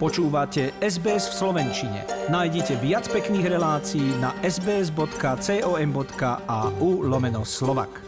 Počúvate SBS v Slovenčine. Nájdite viac pekných relácií na sbs.com.au lomeno slovak.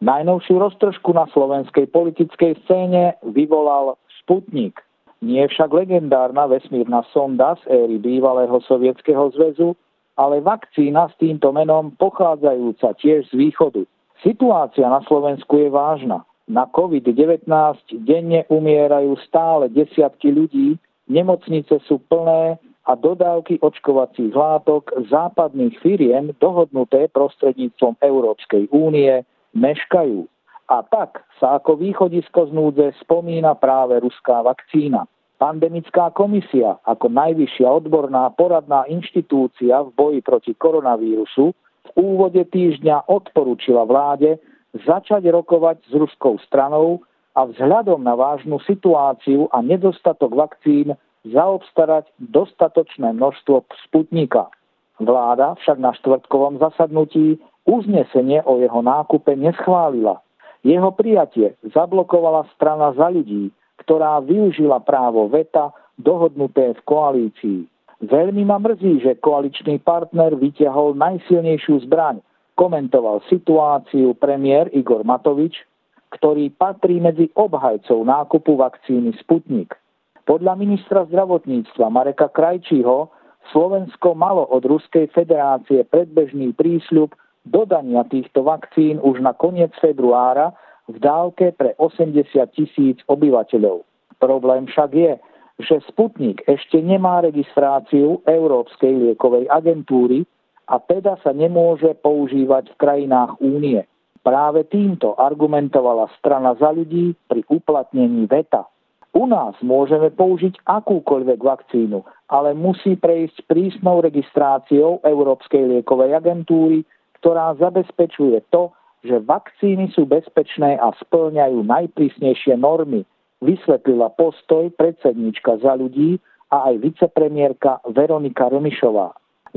Najnovšiu roztržku na slovenskej politickej scéne vyvolal Sputnik. Nie však legendárna vesmírna sonda z éry bývalého sovietskeho zväzu, ale vakcína s týmto menom pochádzajúca tiež z východu. Situácia na Slovensku je vážna. Na COVID-19 denne umierajú stále desiatky ľudí, nemocnice sú plné a dodávky očkovacích látok západných firiem dohodnuté prostredníctvom Európskej únie meškajú. A tak sa ako východisko z núdze spomína práve ruská vakcína. Pandemická komisia ako najvyššia odborná poradná inštitúcia v boji proti koronavírusu v úvode týždňa odporúčila vláde začať rokovať s ruskou stranou a vzhľadom na vážnu situáciu a nedostatok vakcín zaobstarať dostatočné množstvo sputnika. Vláda však na štvrtkovom zasadnutí uznesenie o jeho nákupe neschválila. Jeho prijatie zablokovala strana za ľudí, ktorá využila právo VETA dohodnuté v koalícii. Veľmi ma mrzí, že koaličný partner vyťahol najsilnejšiu zbraň komentoval situáciu premiér Igor Matovič, ktorý patrí medzi obhajcov nákupu vakcíny Sputnik. Podľa ministra zdravotníctva Mareka Krajčího Slovensko malo od Ruskej federácie predbežný prísľub dodania týchto vakcín už na koniec februára v dávke pre 80 tisíc obyvateľov. Problém však je, že Sputnik ešte nemá registráciu Európskej liekovej agentúry, a teda sa nemôže používať v krajinách únie. Práve týmto argumentovala strana za ľudí pri uplatnení VETA. U nás môžeme použiť akúkoľvek vakcínu, ale musí prejsť prísnou registráciou Európskej liekovej agentúry, ktorá zabezpečuje to, že vakcíny sú bezpečné a splňajú najprísnejšie normy, vysvetlila postoj predsednička za ľudí a aj vicepremiérka Veronika Remišová.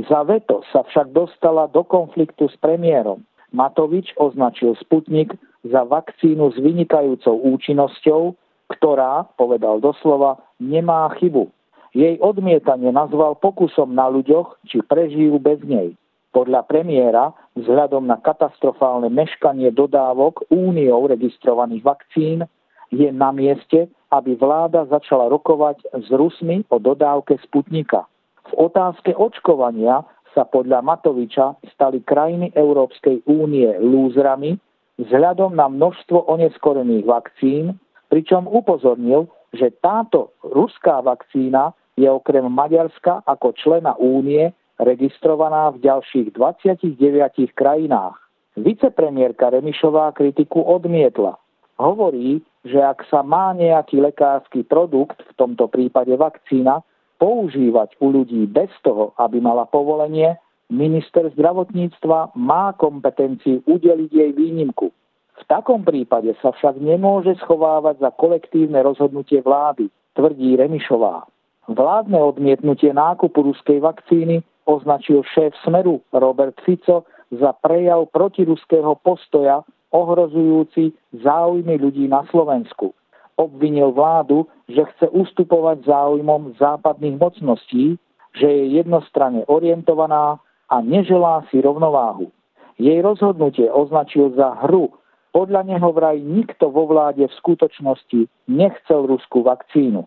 Za veto sa však dostala do konfliktu s premiérom. Matovič označil Sputnik za vakcínu s vynikajúcou účinnosťou, ktorá, povedal doslova, nemá chybu. Jej odmietanie nazval pokusom na ľuďoch, či prežijú bez nej. Podľa premiéra, vzhľadom na katastrofálne meškanie dodávok úniou registrovaných vakcín, je na mieste, aby vláda začala rokovať s Rusmi o dodávke Sputnika. V otázke očkovania sa podľa Matoviča stali krajiny Európskej únie lúzrami vzhľadom na množstvo oneskorených vakcín, pričom upozornil, že táto ruská vakcína je okrem Maďarska ako člena únie registrovaná v ďalších 29 krajinách. Vicepremiérka Remišová kritiku odmietla. Hovorí, že ak sa má nejaký lekársky produkt, v tomto prípade vakcína, používať u ľudí bez toho, aby mala povolenie, minister zdravotníctva má kompetenciu udeliť jej výnimku. V takom prípade sa však nemôže schovávať za kolektívne rozhodnutie vlády, tvrdí Remišová. Vládne odmietnutie nákupu ruskej vakcíny označil šéf Smeru Robert Fico za prejav protiruského postoja ohrozujúci záujmy ľudí na Slovensku obvinil vládu, že chce ustupovať záujmom západných mocností, že je jednostranne orientovaná a neželá si rovnováhu. Jej rozhodnutie označil za hru. Podľa neho vraj nikto vo vláde v skutočnosti nechcel ruskú vakcínu.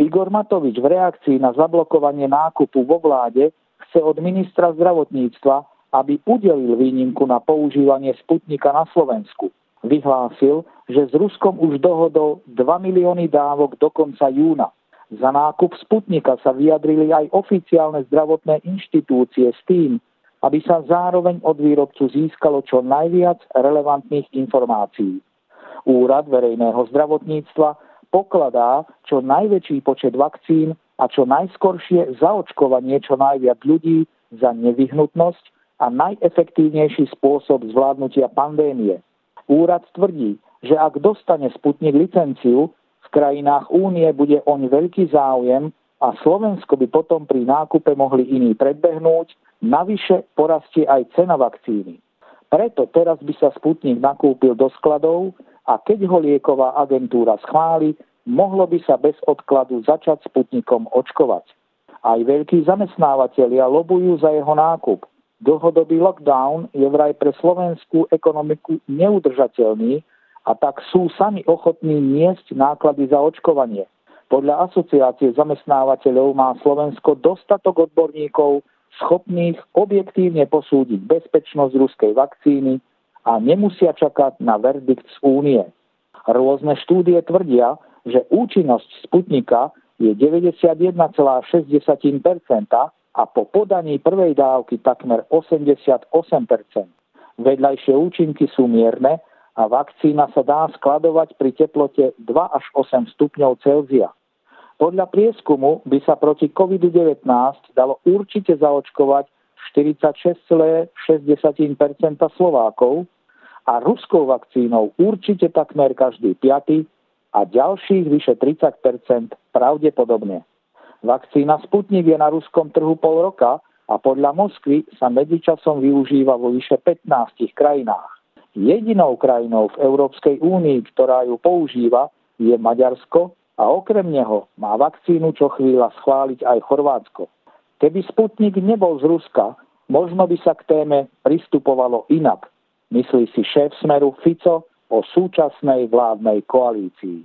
Igor Matovič v reakcii na zablokovanie nákupu vo vláde chce od ministra zdravotníctva, aby udelil výnimku na používanie Sputnika na Slovensku vyhlásil, že s Ruskom už dohodol 2 milióny dávok do konca júna. Za nákup Sputnika sa vyjadrili aj oficiálne zdravotné inštitúcie s tým, aby sa zároveň od výrobcu získalo čo najviac relevantných informácií. Úrad verejného zdravotníctva pokladá čo najväčší počet vakcín a čo najskoršie zaočkovanie čo najviac ľudí za nevyhnutnosť a najefektívnejší spôsob zvládnutia pandémie. Úrad tvrdí, že ak dostane Sputnik licenciu, v krajinách únie bude oň veľký záujem a Slovensko by potom pri nákupe mohli iní predbehnúť, navyše porastie aj cena vakcíny. Preto teraz by sa Sputnik nakúpil do skladov, a keď ho lieková agentúra schváli, mohlo by sa bez odkladu začať Sputnikom očkovať. Aj veľkí zamestnávateľia lobujú za jeho nákup. Dlhodobý lockdown je vraj pre slovenskú ekonomiku neudržateľný a tak sú sami ochotní niesť náklady za očkovanie. Podľa asociácie zamestnávateľov má Slovensko dostatok odborníkov schopných objektívne posúdiť bezpečnosť ruskej vakcíny a nemusia čakať na verdikt z únie. Rôzne štúdie tvrdia, že účinnosť Sputnika je 91,6% a po podaní prvej dávky takmer 88%. Vedľajšie účinky sú mierne a vakcína sa dá skladovať pri teplote 2 až 8 stupňov Celzia. Podľa prieskumu by sa proti COVID-19 dalo určite zaočkovať 46,6% Slovákov a ruskou vakcínou určite takmer každý piaty a ďalších vyše 30% pravdepodobne. Vakcína Sputnik je na ruskom trhu pol roka a podľa Moskvy sa medzičasom využíva vo vyše 15 krajinách. Jedinou krajinou v Európskej únii, ktorá ju používa, je Maďarsko a okrem neho má vakcínu čo chvíľa schváliť aj Chorvátsko. Keby Sputnik nebol z Ruska, možno by sa k téme pristupovalo inak, myslí si šéf Smeru Fico, o súčasnej vládnej koalícii.